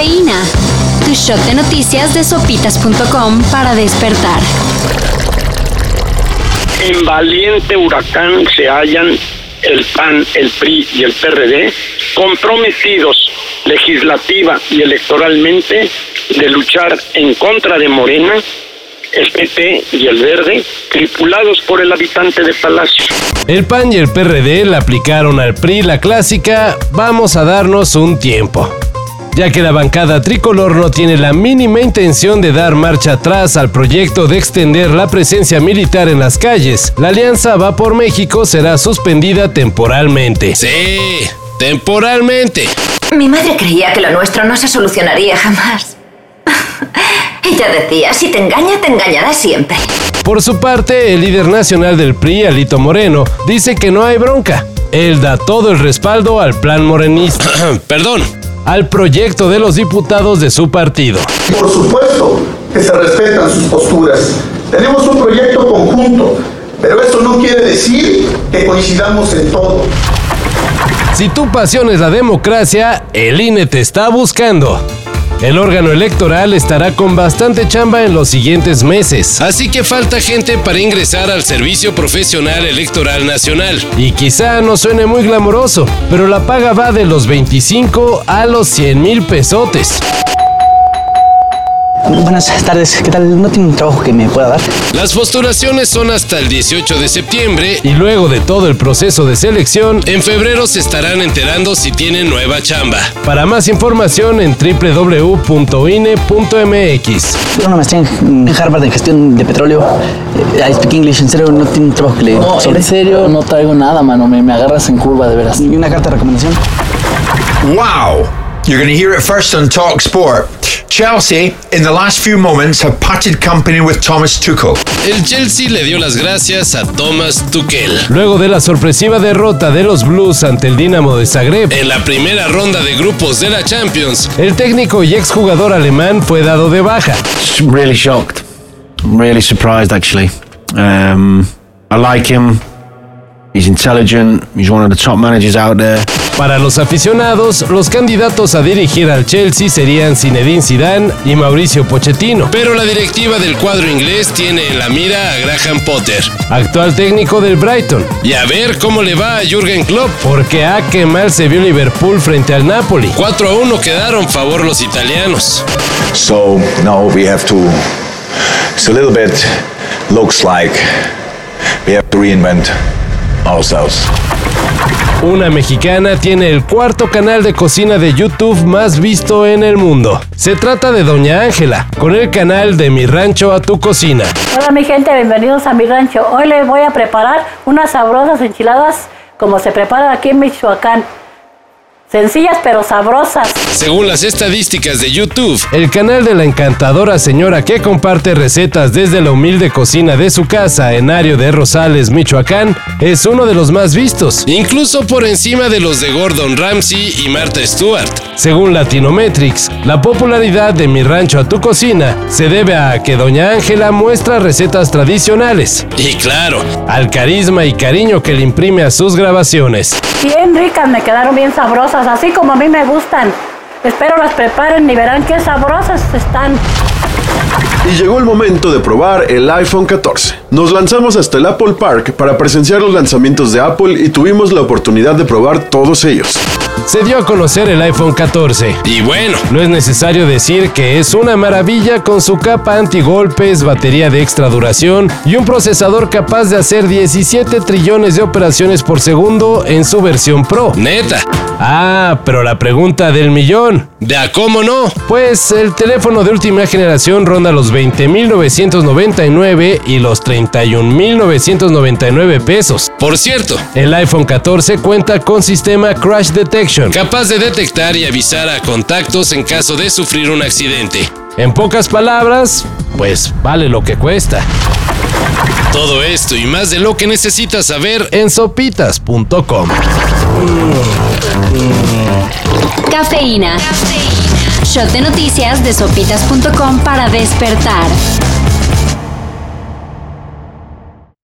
Cafeína. Tu shot de noticias de sopitas.com para despertar. En valiente huracán se hallan el PAN, el PRI y el PRD comprometidos legislativa y electoralmente de luchar en contra de Morena, el PP y el Verde, tripulados por el habitante de Palacio. El PAN y el PRD le aplicaron al PRI la clásica vamos a darnos un tiempo ya que la bancada tricolor no tiene la mínima intención de dar marcha atrás al proyecto de extender la presencia militar en las calles. La alianza Va por México será suspendida temporalmente. Sí, temporalmente. Mi madre creía que lo nuestro no se solucionaría jamás. Ella decía, si te engaña, te engañará siempre. Por su parte, el líder nacional del PRI, Alito Moreno, dice que no hay bronca. Él da todo el respaldo al plan morenista. Perdón, al proyecto de los diputados de su partido. Por supuesto que se respetan sus posturas. Tenemos un proyecto conjunto, pero eso no quiere decir que coincidamos en todo. Si tu pasión es la democracia, el INE te está buscando. El órgano electoral estará con bastante chamba en los siguientes meses. Así que falta gente para ingresar al Servicio Profesional Electoral Nacional. Y quizá no suene muy glamoroso, pero la paga va de los 25 a los 100 mil pesotes. Buenas tardes, ¿qué tal? ¿No tiene un trabajo que me pueda dar? Las postulaciones son hasta el 18 de septiembre y luego de todo el proceso de selección, en febrero se estarán enterando si tienen nueva chamba. Para más información en www.ine.mx. Tengo una maestría en Harvard en gestión de petróleo. Eh, I speak English, en serio, no tiene un trabajo que le... No, en serio, no traigo nada, mano, me, me agarras en curva, de veras. ¿Y una carta de recomendación? Wow! You're going to hear it first on Talk Sport. Chelsea, in the last few moments, have parted company with Thomas Tuchel. El Chelsea le dio las gracias a Thomas Tuchel. Luego de la sorpresiva derrota de los Blues ante el Dinamo de Zagreb en la primera ronda de grupos de la Champions, el técnico y exjugador alemán fue dado de baja. I'm really shocked. I'm really surprised, actually. Um, I like him. He's intelligent. He's one of the top managers out there. Para los aficionados, los candidatos a dirigir al Chelsea serían Zinedine Zidane y Mauricio Pochettino. Pero la directiva del cuadro inglés tiene en la mira a Graham Potter, actual técnico del Brighton. Y a ver cómo le va a Jürgen Klopp. Porque a qué mal se vio Liverpool frente al Napoli. 4 a 1 quedaron favor los italianos. So now we have to. It's a little bit looks like we have to reinvent Una mexicana tiene el cuarto canal de cocina de YouTube más visto en el mundo. Se trata de Doña Ángela, con el canal de Mi Rancho a tu Cocina. Hola mi gente, bienvenidos a mi rancho. Hoy les voy a preparar unas sabrosas enchiladas como se preparan aquí en Michoacán. Sencillas pero sabrosas. Según las estadísticas de YouTube, el canal de la encantadora señora que comparte recetas desde la humilde cocina de su casa en Ario de Rosales, Michoacán, es uno de los más vistos. Incluso por encima de los de Gordon Ramsay y Martha Stewart. Según Latinometrics, la popularidad de Mi Rancho a tu Cocina se debe a que Doña Ángela muestra recetas tradicionales. Y claro, al carisma y cariño que le imprime a sus grabaciones. Bien ricas, me quedaron bien sabrosas así como a mí me gustan. Espero las preparen y verán qué sabrosas están. Y llegó el momento de probar el iPhone 14. Nos lanzamos hasta el Apple Park para presenciar los lanzamientos de Apple y tuvimos la oportunidad de probar todos ellos. Se dio a conocer el iPhone 14. Y bueno, no es necesario decir que es una maravilla con su capa antigolpes, batería de extra duración y un procesador capaz de hacer 17 trillones de operaciones por segundo en su versión Pro. Neta. Ah, pero la pregunta del millón. ¿De a cómo no? Pues el teléfono de última generación ronda los 20.999 y los 31.999 pesos. Por cierto, el iPhone 14 cuenta con sistema Crash Detection, capaz de detectar y avisar a contactos en caso de sufrir un accidente. En pocas palabras, pues vale lo que cuesta. Todo esto y más de lo que necesitas saber en sopitas.com. Cafeína. Shot de noticias de sopitas.com para despertar.